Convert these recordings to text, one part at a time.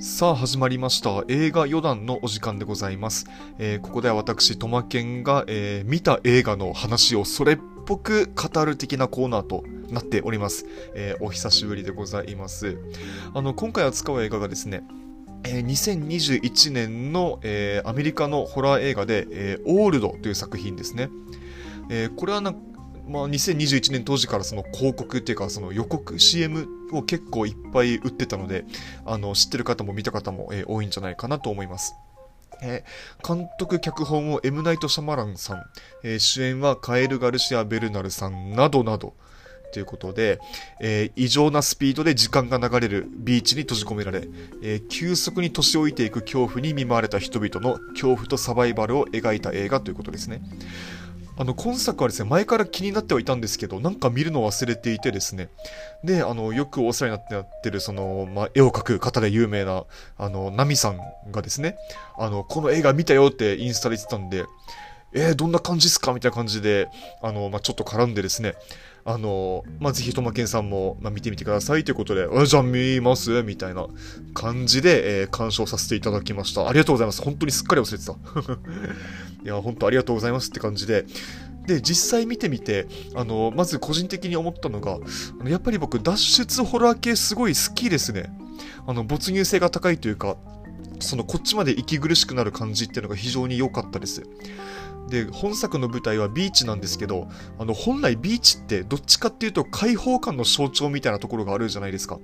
さあ始まりました。映画余談のお時間でございます、えーここでは私トマケンが、えー見た映画の話をそれっぽく語る的なコーナーとなっております、えーお久しぶりでございます。あの今回扱う映画がですねえー2021年の、えーアメリカのホラー映画で、えーオールドという作品ですね。えーこれはなん、まあ、2021年当時からその広告っていうかその予告 CM を結構いっぱい売ってたのであの知ってる方も見た方も、え多いんじゃないかなと思います。えー監督脚本をエムナイト・シャマランさん、えー主演はカエル・ガルシア・ベルナルさんなどなどということで、えー異常なスピードで時間が流れるビーチに閉じ込められ、えー急速に年老いていく恐怖に見舞われた人々の恐怖とサバイバルを描いた映画ということですね。あの今作はですね前から気になってはいたんですけどなんか見るの忘れていてですね。であのよくお世話になってなってるその、まあ、絵を描く方で有名なあのナミさんがですねあのこの映画見たよってインスタで言ってたんでえー、どんな感じっすか？みたいな感じで、あの、まあ、ちょっと絡んでですね、あの、まあ、ぜひ、トマケンさんも、まあ、見てみてくださいということで、あじゃあ見ます？みたいな感じで、えー鑑賞させていただきました。ありがとうございます。本当にすっかり忘れてた。いや、本当ありがとうございますって感じで。で、実際見てみて、あの、まず個人的に思ったのが、あのやっぱり僕、脱出ホラー系すごい好きですね。あの、没入性が高いというか、そのこっちまで息苦しくなる感じっていうのが非常に良かったです。で本作の舞台はビーチなんですけどあの本来ビーチってどっちかっていうと開放感の象徴みたいなところがあるじゃないですか、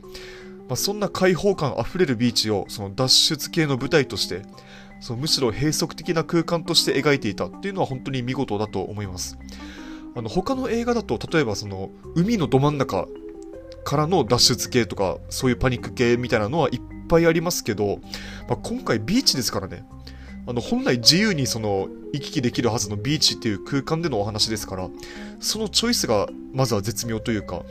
まあ、そんな開放感あふれるビーチをその脱出系の舞台としてそのむしろ閉塞的な空間として描いていたっていうのは本当に見事だと思います。あの他の映画だと例えばその海のど真ん中からの脱出系とかそういうパニック系みたいなのはいっぱいありますけど、まあ、今回ビーチですからね。あの本来自由にその行き来できるはずのビーチっていう空間でのお話ですからそのチョイスがまずは絶妙というか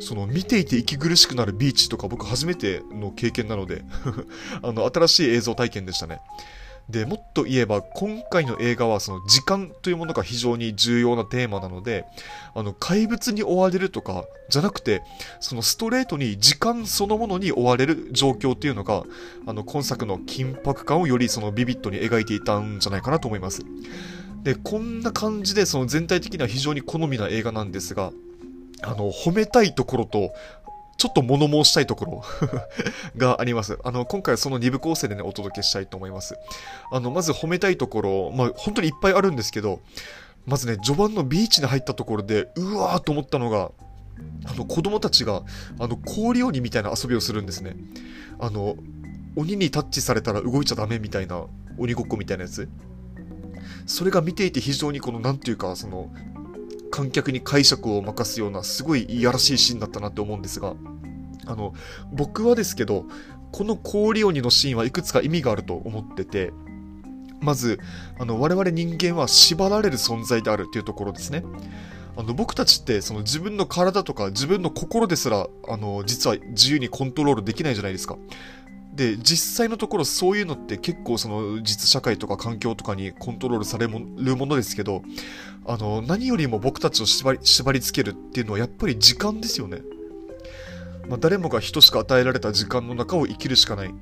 その見ていて息苦しくなるビーチとか僕初めての経験なので あの新しい映像体験でしたね。でもっと言えば今回の映画はその時間というものが非常に重要なテーマなのであの怪物に追われるとかじゃなくてそのストレートに時間そのものに追われる状況っていうのがあの今作の緊迫感をよりそのビビッドに描いていたんじゃないかなと思います。でこんな感じでその全体的には非常に好みな映画なんですがあの褒めたいところとちょっと物申したいところ があります。あの、今回はその2部構成でね、お届けしたいと思います。あの、まず褒めたいところ、まあ、本当にいっぱいあるんですけど、まずね、序盤のビーチに入ったところで、うわーと思ったのが、あの、子供たちが、あの、氷鬼みたいな遊びをするんですね。あの、鬼にタッチされたら動いちゃダメみたいな、鬼ごっこみたいなやつ。それが見ていて非常にこの、なんていうか、その、観客に解釈を任すようなすごいいやらしいシーンだったなって思うんですがあの僕はですけどこの氷鬼のシーンはいくつか意味があると思っててまずあの我々人間は縛られる存在であるというところですね。あの僕たちってその自分の体とか自分の心ですらあの実は自由にコントロールできないじゃないですか。で実際のところそういうのって結構その実社会とか環境とかにコントロールされるものですけどあの何よりも僕たちを縛り縛り付けるっていうのはやっぱり時間ですよね、まあ、誰もが人しか与えられた時間の中を生きるしかない。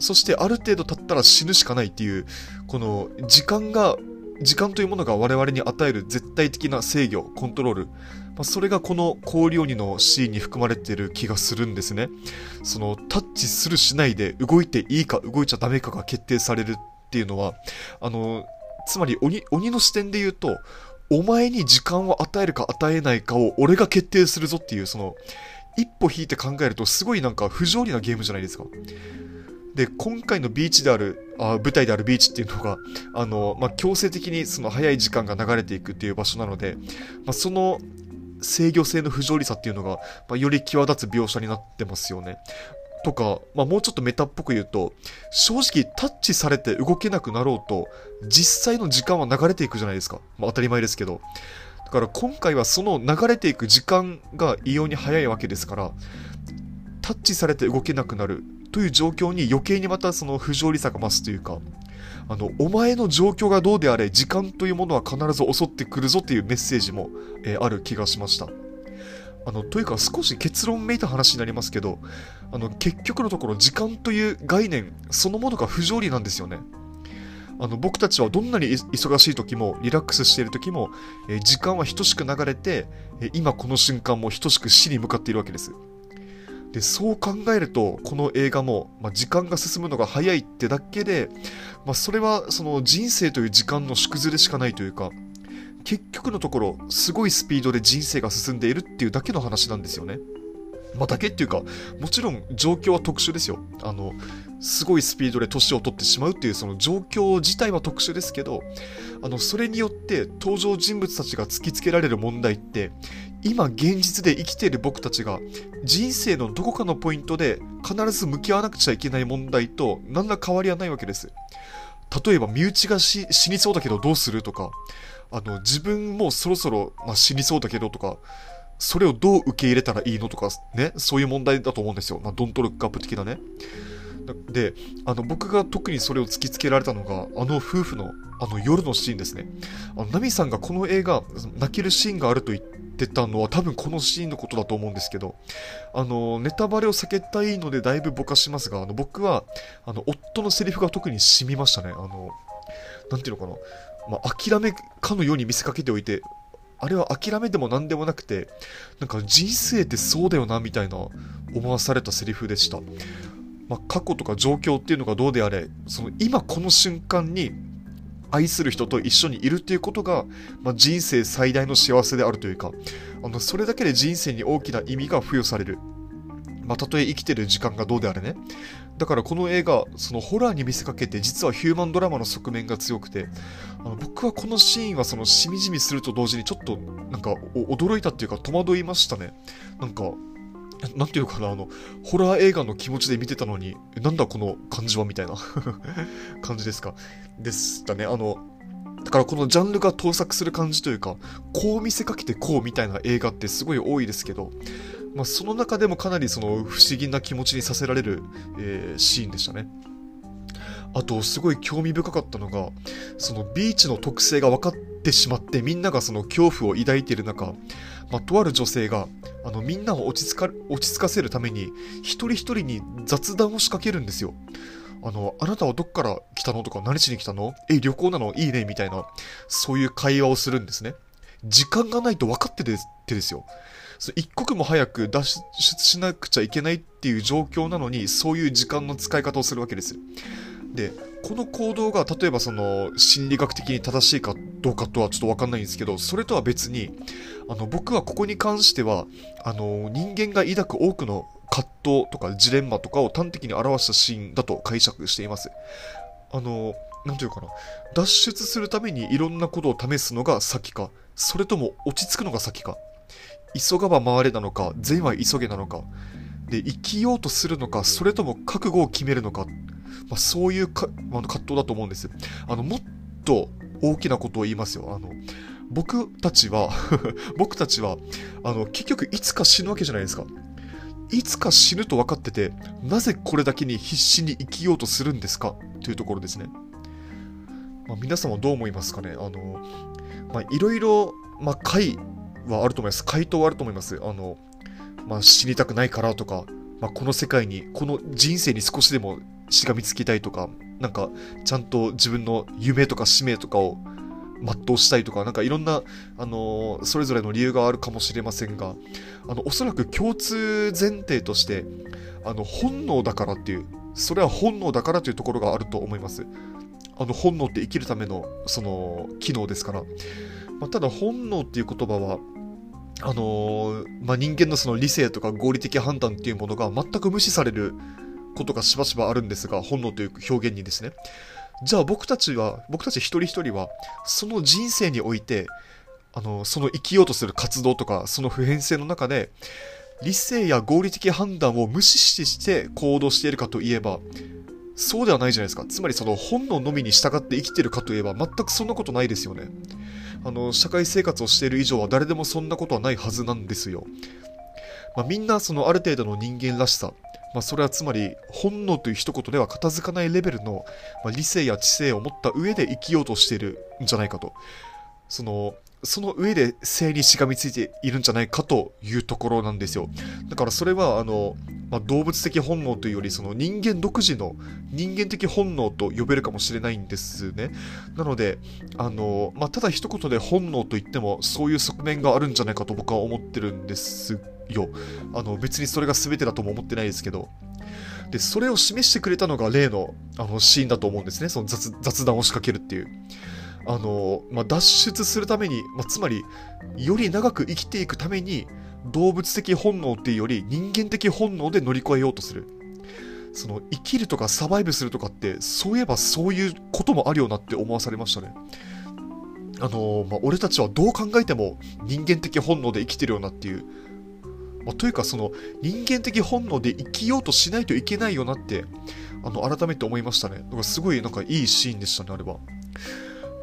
そしてある程度経ったら死ぬしかないっていうこの時間が時間というものが我々に与える絶対的な制御コントロール、まあ、それがこの氷鬼のシーンに含まれている気がするんですね。そのタッチするしないで動いていいか動いちゃダメかが決定されるっていうのはあのつまり鬼鬼の視点で言うとお前に時間を与えるか与えないかを俺が決定するぞっていうその一歩引いて考えるとすごいなんか不条理なゲームじゃないですか。で今回のビーチであるあ舞台であるビーチっていうのがあの、まあ、強制的にその早い時間が流れていくっていう場所なので、まあ、その制御性の不条理さっていうのが、まあ、より際立つ描写になってますよね。とか、まあ、もうちょっとメタっぽく言うと正直タッチされて動けなくなろうと実際の時間は流れていくじゃないですか、まあ、当たり前ですけど。だから今回はその流れていく時間が異様に早いわけですからタッチされて動けなくなる。という状況に余計にまたその不条理さが増すというかあのお前の状況がどうであれ時間というものは必ず襲ってくるぞというメッセージも、えーある気がしました。あのというか少し結論めいた話になりますけどあの結局のところ時間という概念そのものが不条理なんですよね。あの僕たちはどんなに忙しい時もリラックスしている時も、えー、時間は等しく流れて、え、今この瞬間も等しく死に向かっているわけです。でそう考えるとこの映画も、まあ、時間が進むのが早いってだけで、まあ、それはその人生という時間の縮図でしかないというか結局のところすごいスピードで人生が進んでいるっていうだけの話なんですよね。まあ、だけっていうかもちろん状況は特殊ですよ。あのすごいスピードで年を取ってしまうっていうその状況自体は特殊ですけどあのそれによって登場人物たちが突きつけられる問題って今現実で生きている僕たちが人生のどこかのポイントで必ず向き合わなくちゃいけない問題と何ら変わりはないわけです。例えば身内が死にそうだけどどうするとかあの自分もそろそろ、まあ、死にそうだけどとかそれをどう受け入れたらいいのとかねそういう問題だと思うんですよ。まあ、ドントルックアップ的なね。であの僕が特にそれを突きつけられたのがあの夫婦のあの夜のシーンですねあのナミさんがこの映画泣けるシーンがあると言っててたのは多分このシーンのことだと思うんですけどあのネタバレを避けたいのでだいぶぼかしますがあの僕はあの夫のセリフが特に染みましたねあのなんていうのかな、まあ、諦めかのように見せかけておいてあれは諦めでも何でもなくて、なんか人生ってそうだよなみたいな思わされたセリフでした。まあ、過去とか状況っていうのがどうであれその今この瞬間に愛する人と一緒にいるっていうことが、まあ、人生最大の幸せであるというかあのそれだけで人生に大きな意味が付与される、まあ、たとえ生きてる時間がどうであれね。だからこの映画そのホラーに見せかけて実はヒューマンドラマの側面が強くてあの僕はこのシーンはそのしみじみすると同時にちょっとなんか驚いたっていうか戸惑いましたね。なんかなんていうかな、あの、ホラー映画の気持ちで見てたのに、なんだこの感じはみたいな 感じですか。でしたね。あの、だからこのジャンルが盗作する感じというか、こう見せかけてこうみたいな映画ってすごい多いですけど、まあ、その中でもかなりその不思議な気持ちにさせられる、えー、シーンでしたね。あと、すごい興味深かったのが、そのビーチの特性が分かってしまって、みんながその恐怖を抱いている中、まあ、とある女性が、あの、みんなを落ち着か、落ち着かせるために、一人一人に雑談を仕掛けるんですよ。あの、あなたはどっから来たの？とか、何しに来たの？え、旅行なの？いいねみたいな、そういう会話をするんですね。時間がないと分かっててですよ。一刻も早く脱出しなくちゃいけないっていう状況なのに、そういう時間の使い方をするわけです。で、この行動が例えばその心理学的に正しいかどうかとはちょっとわかんないんですけど、それとは別に、あの僕はここに関しては、あの人間が抱く多くの葛藤とかジレンマとかを端的に表したシーンだと解釈しています。あの、なんていうかな、脱出するためにいろんなことを試すのが先か、それとも落ち着くのが先か、急がば回れなのか、善は急げなのか、で、生きようとするのか、それとも覚悟を決めるのか、まあ、そういうか、まあ、葛藤だと思うんです。あの、もっと大きなことを言いますよ。あの、僕たちは 僕たちは、あの、結局いつか死ぬわけじゃないですか。いつか死ぬと分かってて、なぜこれだけに必死に生きようとするんですか？というところですね。まあ、皆さんはどう思いますかね？あの、まあ、いろいろ、まあ、回はあると思います。回答はあると思います。あの、まあ、死にたくないからとか、まあ、この世界に、この人生に少しでもしがみつきたいとか、なんか、ちゃんと自分の夢とか使命とかを全うしたいとか、なんかいろんな、あのー、それぞれの理由があるかもしれませんが、あの、おそらく共通前提として、あの、本能だからっていう、それは本能だからというところがあると思います。あの、本能って生きるための、その、機能ですから。まあ、ただ、本能っていう言葉は、あのー、まあ、人間のその理性とか合理的判断っていうものが全く無視されることがしばしばあるんですが、本能という表現にですね。じゃあ僕たちは、僕たち一人一人は、その人生において、あの、その生きようとする活動とか、その普遍性の中で、理性や合理的判断を無視して行動しているかといえば、そうではないじゃないですか。つまりその本能のみに従って生きてるかといえば、全くそんなことないですよね。あの、社会生活をしている以上は誰でもそんなことはないはずなんですよ。まあ、みんなそのある程度の人間らしさ、まあ、それはつまり本能という一言では片付かないレベルの、まあ、理性や知性を持った上で生きようとしているんじゃないかと。そのその上で性にしがみついているんじゃないかというところなんですよ。だからそれは、あの、まあ、動物的本能というより、その人間独自の人間的本能と呼べるかもしれないんですね。なので、あの、まあ、ただ一言で本能と言っても、そういう側面があるんじゃないかと僕は思ってるんですがよ。あの、別にそれが全てだとも思ってないですけど。で、それを示してくれたのが例の、あの、シーンだと思うんですね。その雑雑談を仕掛けるっていう。あの、まあ、脱出するために、まあ、つまり、より長く生きていくために、動物的本能っていうより人間的本能で乗り越えようとする。その、生きるとかサバイブするとかって、そういえばそういうこともあるよなって思わされましたね。あの、まあ、俺たちはどう考えても人間的本能で生きてるよなっていう。まあ、というか、その、人間的本能で生きようとしないといけないよなって、あの、改めて思いましたね。だかすごいなんかいいシーンでしたね、あれは。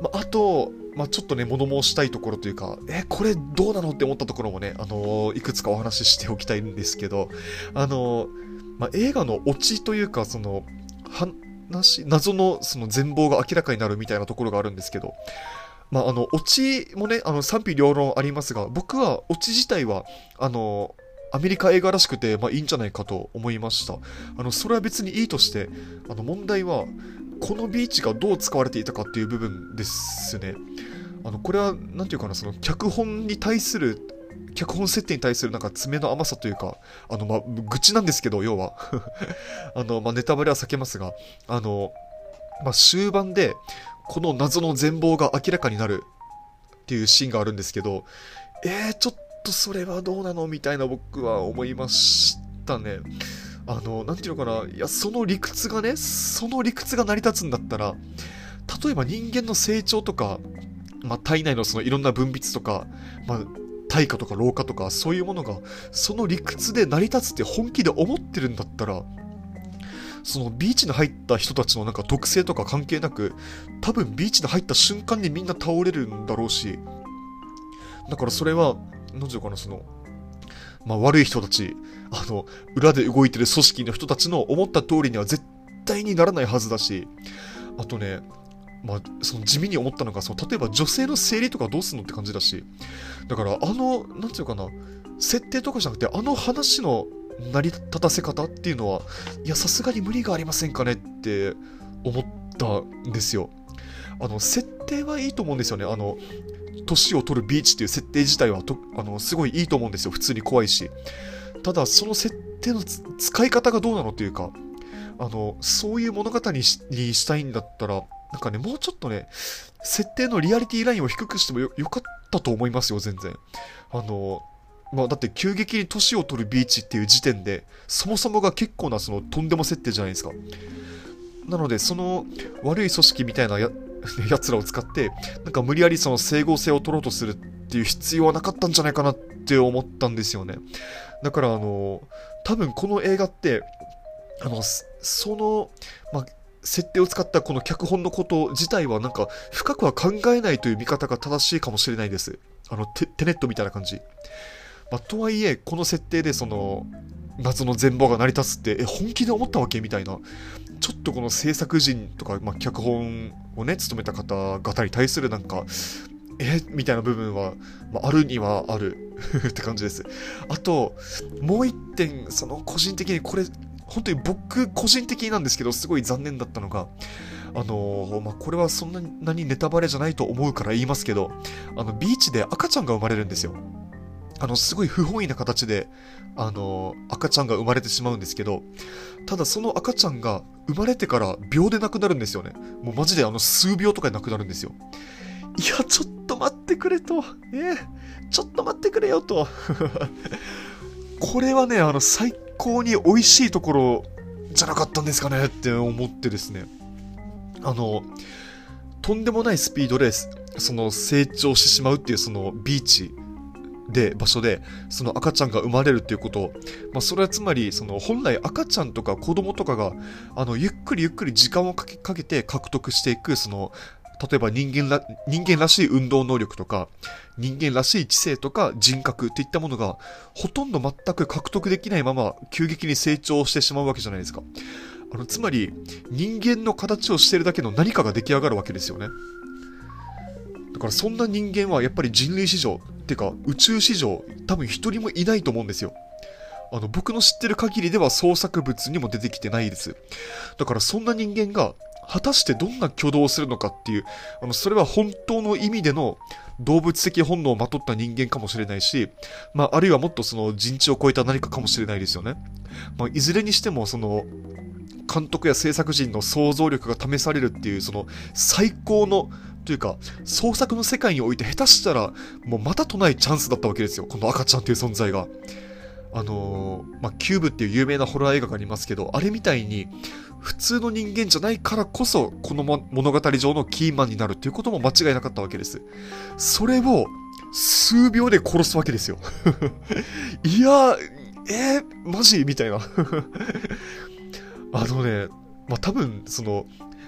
まあ、あと、まあ、ちょっとね、物申したいところというか、え、これどうなのって思ったところもね、あのー、いくつかお話ししておきたいんですけど、あのー、まあ、映画のオチというか、その、話、謎のその全貌が明らかになるみたいなところがあるんですけど、まあ、あの、オチもね、あの、賛否両論ありますが、僕はオチ自体は、あの、アメリカ映画らしくて、まあいいんじゃないかと思いました。あの、それは別にいいとして、あの、問題は、このビーチがどう使われていたかっていう部分ですね。あの、これは、なんていうかな、その、脚本に対する、脚本設定に対するなんか爪の甘さというか、あの、まあ、愚痴なんですけど、要は。あの、まあ、ネタバレは避けますが、あの、まあ、終盤で、この謎の全貌が明らかになるっていうシーンがあるんですけど、えー、ちょっととそれはどうなのみたいな僕は思いましたね。あの、なんていうのかな、いや、その理屈がね、その理屈が成り立つんだったら、例えば人間の成長とか、まあ、体内のそのいろんな分泌とか、まあ、対価とか老化とか、そういうものが、その理屈で成り立つって本気で思ってるんだったら、そのビーチに入った人たちのなんか特性とか関係なく、多分ビーチに入った瞬間にみんな倒れるんだろうし、だからそれは、なんていうかな、その、まあ、悪い人たち、あの、裏で動いてる組織の人たちの思った通りには絶対にならないはずだし、あとね、まあ、その地味に思ったのが、その、例えば女性の生理とかどうすんのって感じだし、だから、あの、なんていうかな、設定とかじゃなくて、あの話の成り立たせ方っていうのは、いや、さすがに無理がありませんかねって思ったんですよ。あの、設定はいいと思うんですよね。あの、年を取るビーチっていう設定自体はとあのすごいいいと思うんですよ。普通に怖いし。ただ、その設定の使い方がどうなのっていうか、あの、そういう物語にしたいんだったら、なんかね、もうちょっとね、設定のリアリティラインを低くしてもよよかったと思いますよ、全然。あの、まあ、だって急激に年を取るビーチっていう時点で、そもそもが結構なそのとんでも設定じゃないですか。なので、その悪い組織みたいなや 奴らを使って、なんか無理やりその整合性を取ろうとするっていう必要はなかったんじゃないかなって思ったんですよね。だからあの、多分この映画って、あの、その、まあ、設定を使ったこの脚本のこと自体はなんか深くは考えないという見方が正しいかもしれないです。あの、テテネットみたいな感じ。まあ、とはいえ、この設定でその、謎の全貌が成り立つって、え、本気で思ったわけみたいな。ちょっとこの制作陣とか、まあ、脚本をね、務めた方々に対するなんか、えみたいな部分は、まあ、あるにはある って感じです。あと、もう一点、その個人的にこれ、本当に僕個人的なんですけど、すごい残念だったのが、あのー、まあ、これはそんなにネタバレじゃないと思うから言いますけど、あの、ビーチで赤ちゃんが生まれるんですよ。あの、すごい不本意な形で、あの、赤ちゃんが生まれてしまうんですけど、ただその赤ちゃんが生まれてから秒で亡くなるんですよね。もうマジであの数秒とかで亡くなるんですよ。いや、ちょっと待ってくれと。えちょっと待ってくれよと。これはね、あの、最高に美味しいところじゃなかったんですかねって思ってですね。あの、とんでもないスピードで、その成長してしまうっていうそのビーチで、場所で、その赤ちゃんが生まれるっていうこと、まあ、それはつまり、その、本来赤ちゃんとか子供とかが、あの、ゆっくりゆっくり時間をかけかけて獲得していく、その、例えば人間ら、人間らしい運動能力とか、人間らしい知性とか人格っていったものが、ほとんど全く獲得できないまま、急激に成長してしまうわけじゃないですか。あの、つまり、人間の形をしてるだけの何かが出来上がるわけですよね。からそんな人間はやっぱり人類史上、っていうか宇宙史上、多分一人もいないと思うんですよ。あの、僕の知ってる限りでは創作物にも出てきてないです。だからそんな人間が、果たしてどんな挙動をするのかっていう、あの、それは本当の意味での動物的本能をまとった人間かもしれないし、まあ、あるいはもっとその人知を超えた何かかもしれないですよね。まあ、いずれにしても、その、監督や制作陣の想像力が試されるっていう、その最高のというか、創作の世界において下手したら、もうまたとないチャンスだったわけですよ。この赤ちゃんという存在が。あのー、まあ、キューブっていう有名なホラー映画がありますけど、あれみたいに、普通の人間じゃないからこそ、この物語上のキーマンになるっていうことも間違いなかったわけです。それを、数秒で殺すわけですよ。いや、えー、マジ？みたいな。あのね、まあ、多分、その、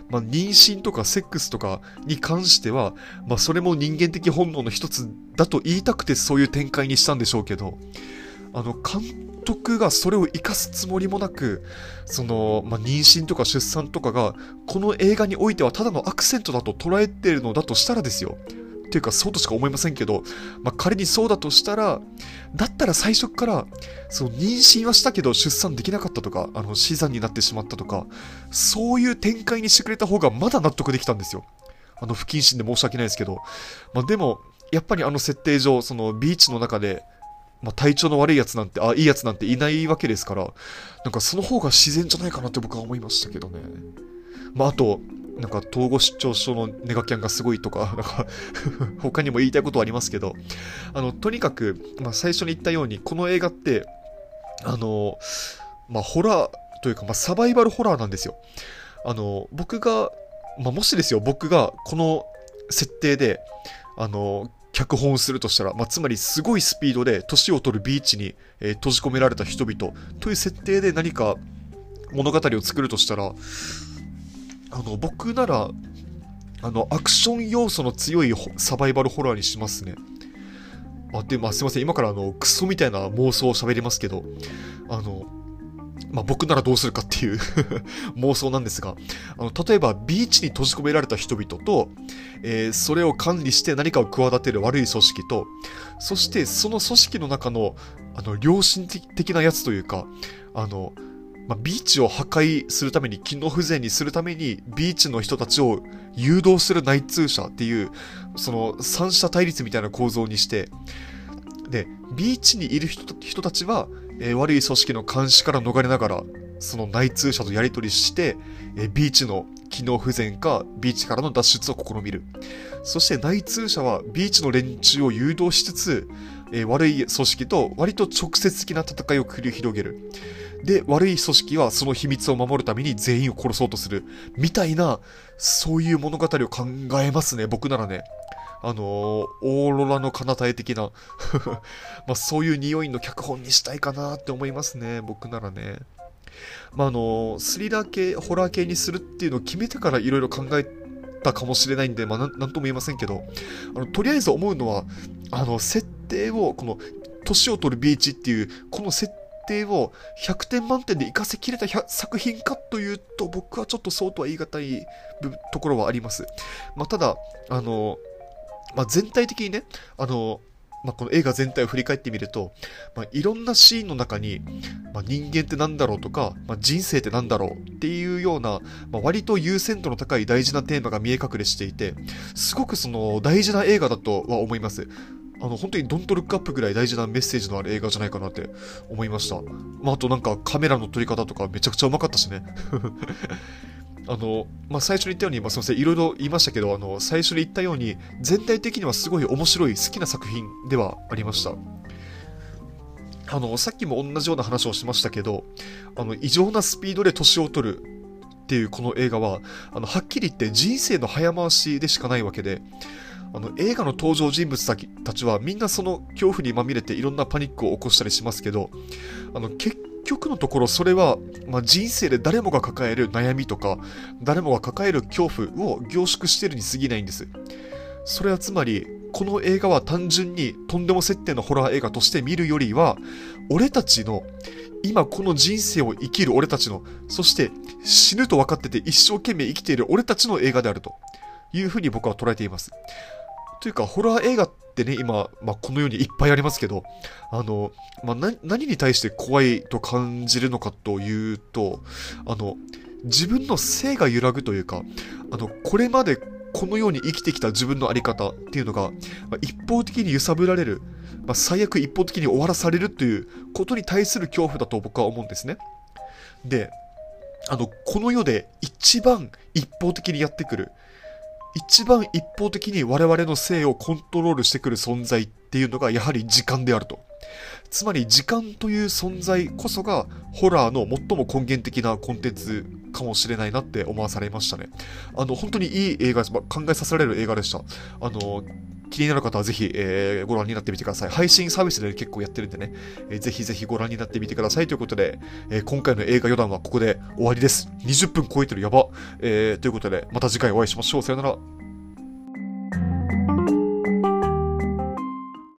まあ、妊娠とかセックスとかに関しては、まあ、それも人間的本能の一つだと言いたくてそういう展開にしたんでしょうけど、あの、監督がそれを生かすつもりもなく、その、まあ、妊娠とか出産とかが、この映画においてはただのアクセントだと捉えているのだとしたらですよ。っていうか、そうとしか思いませんけど、まあ、仮にそうだとしたら、だったら最初から、その妊娠はしたけど出産できなかったとか、あの、死産になってしまったとか、そういう展開にしてくれた方がまだ納得できたんですよ。あの、不謹慎で申し訳ないですけど。まあ、でも、やっぱりあの設定上、そのビーチの中で、まあ、体調の悪いやつなんて、あ、いいやつなんていないわけですから、なんかその方が自然じゃないかなって僕は思いましたけどね。まあ、あと、なんか統合失調症のネガキャンがすごいとか、なんか 他にも言いたいことはありますけど、あの、とにかく、まあ、最初に言ったように、この映画って、あの、まあ、ホラーというか、まあ、サバイバルホラーなんですよ。あの、僕が、まあ、もしですよ、僕がこの設定で、あの、脚本をするとしたら、まあ、つまりすごいスピードで年を取るビーチに、えー、閉じ込められた人々という設定で何か物語を作るとしたら、あの、僕なら、あの、アクション要素の強いサバイバルホラーにしますね。あ、で、まあ、すいません。今からあの、クソみたいな妄想を喋りますけど、あの、まあ、僕ならどうするかっていう 妄想なんですが、あの、例えばビーチに閉じ込められた人々と、えー、それを管理して何かを企てる悪い組織と、そしてその組織の中の、あの、良心的なやつというか、あの、まあ、ビーチを破壊するために、機能不全にするために、ビーチの人たちを誘導する内通者っていう、その三者対立みたいな構造にして、で、ビーチにいる人たちは、えー、悪い組織の監視から逃れながら、その内通者とやり取りして、えー、ビーチの機能不全か、ビーチからの脱出を試みる。そして内通者はビーチの連中を誘導しつつ、えー、悪い組織と割と直接的な戦いを繰り広げる。で、悪い組織はその秘密を守るために全員を殺そうとする。みたいな、そういう物語を考えますね、僕ならね。あのー、オーロラの彼方へ的な まあそういう匂いの脚本にしたいかなって思いますね、僕ならね。まあのー、スリラー系、ホラー系にするっていうのを決めてからいろいろ考えたかもしれないんで、まあなんとも言えませんけど、あの、とりあえず思うのは、あの、設定を、この、年を取るビーチっていう、この設定を100点満点で活かせきれた作品かというと、僕はちょっとそうとは言い難いところはあります。まあ、ただ、あの、まあ、全体的にね、あの、まあ、この映画全体を振り返ってみると、まあ、いろんなシーンの中に、まあ、人間って何だろうとか、まあ、人生って何だろうっていうような、まあ、割と優先度の高い大事なテーマが見え隠れしていて、すごくその大事な映画だとは思います。あの、本当にドントルックアップぐらい大事なメッセージのある映画じゃないかなって思いました。まあ、あとなんかカメラの撮り方とかめちゃくちゃうまかったしね。あの、まあ、最初に言ったように、まあ、すみません、いろいろ言いましたけど、あの、最初に言ったように、全体的にはすごい面白い、好きな作品ではありました。あの、さっきも同じような話をしましたけど、あの、異常なスピードで年を取るっていうこの映画は、あの、はっきり言って人生の早回しでしかないわけで、あの、映画の登場人物たちはみんなその恐怖にまみれていろんなパニックを起こしたりしますけど、あの、結局のところそれは、まあ、人生で誰もが抱える悩みとか、誰もが抱える恐怖を凝縮しているに過ぎないんです。それはつまり、この映画は単純にとんでも設定のホラー映画として見るよりは、俺たちの、今この人生を生きる俺たちの、そして死ぬと分かってて一生懸命生きている俺たちの映画であるというふうに僕は捉えています。というか、ホラー映画ってね、今、まあ、このようにいっぱいありますけど、あの、まあ、何に対して怖いと感じるのかというと、あの、自分の性が揺らぐというか、あの、これまでこのように生きてきた自分のあり方っていうのが、まあ、一方的に揺さぶられる、まあ、最悪一方的に終わらされるということに対する恐怖だと僕は思うんですね。で、あの、この世で一番一方的にやってくる、一番一方的に我々の性をコントロールしてくる存在っていうのがやはり時間であると。つまり時間という存在こそがホラーの最も根源的なコンテンツかもしれないなって思わされましたね。あの、本当にいい映画。考えさせられる映画でした。あの、気になる方はぜひ、えー、ご覧になってみてください。配信サービスで結構やってるんでね、えー、ぜひぜひご覧になってみてくださいということで、えー、今回の映画余談はここで終わりです。20分超えてるやば。えー、ということで、また次回お会いしましょう。さよなら。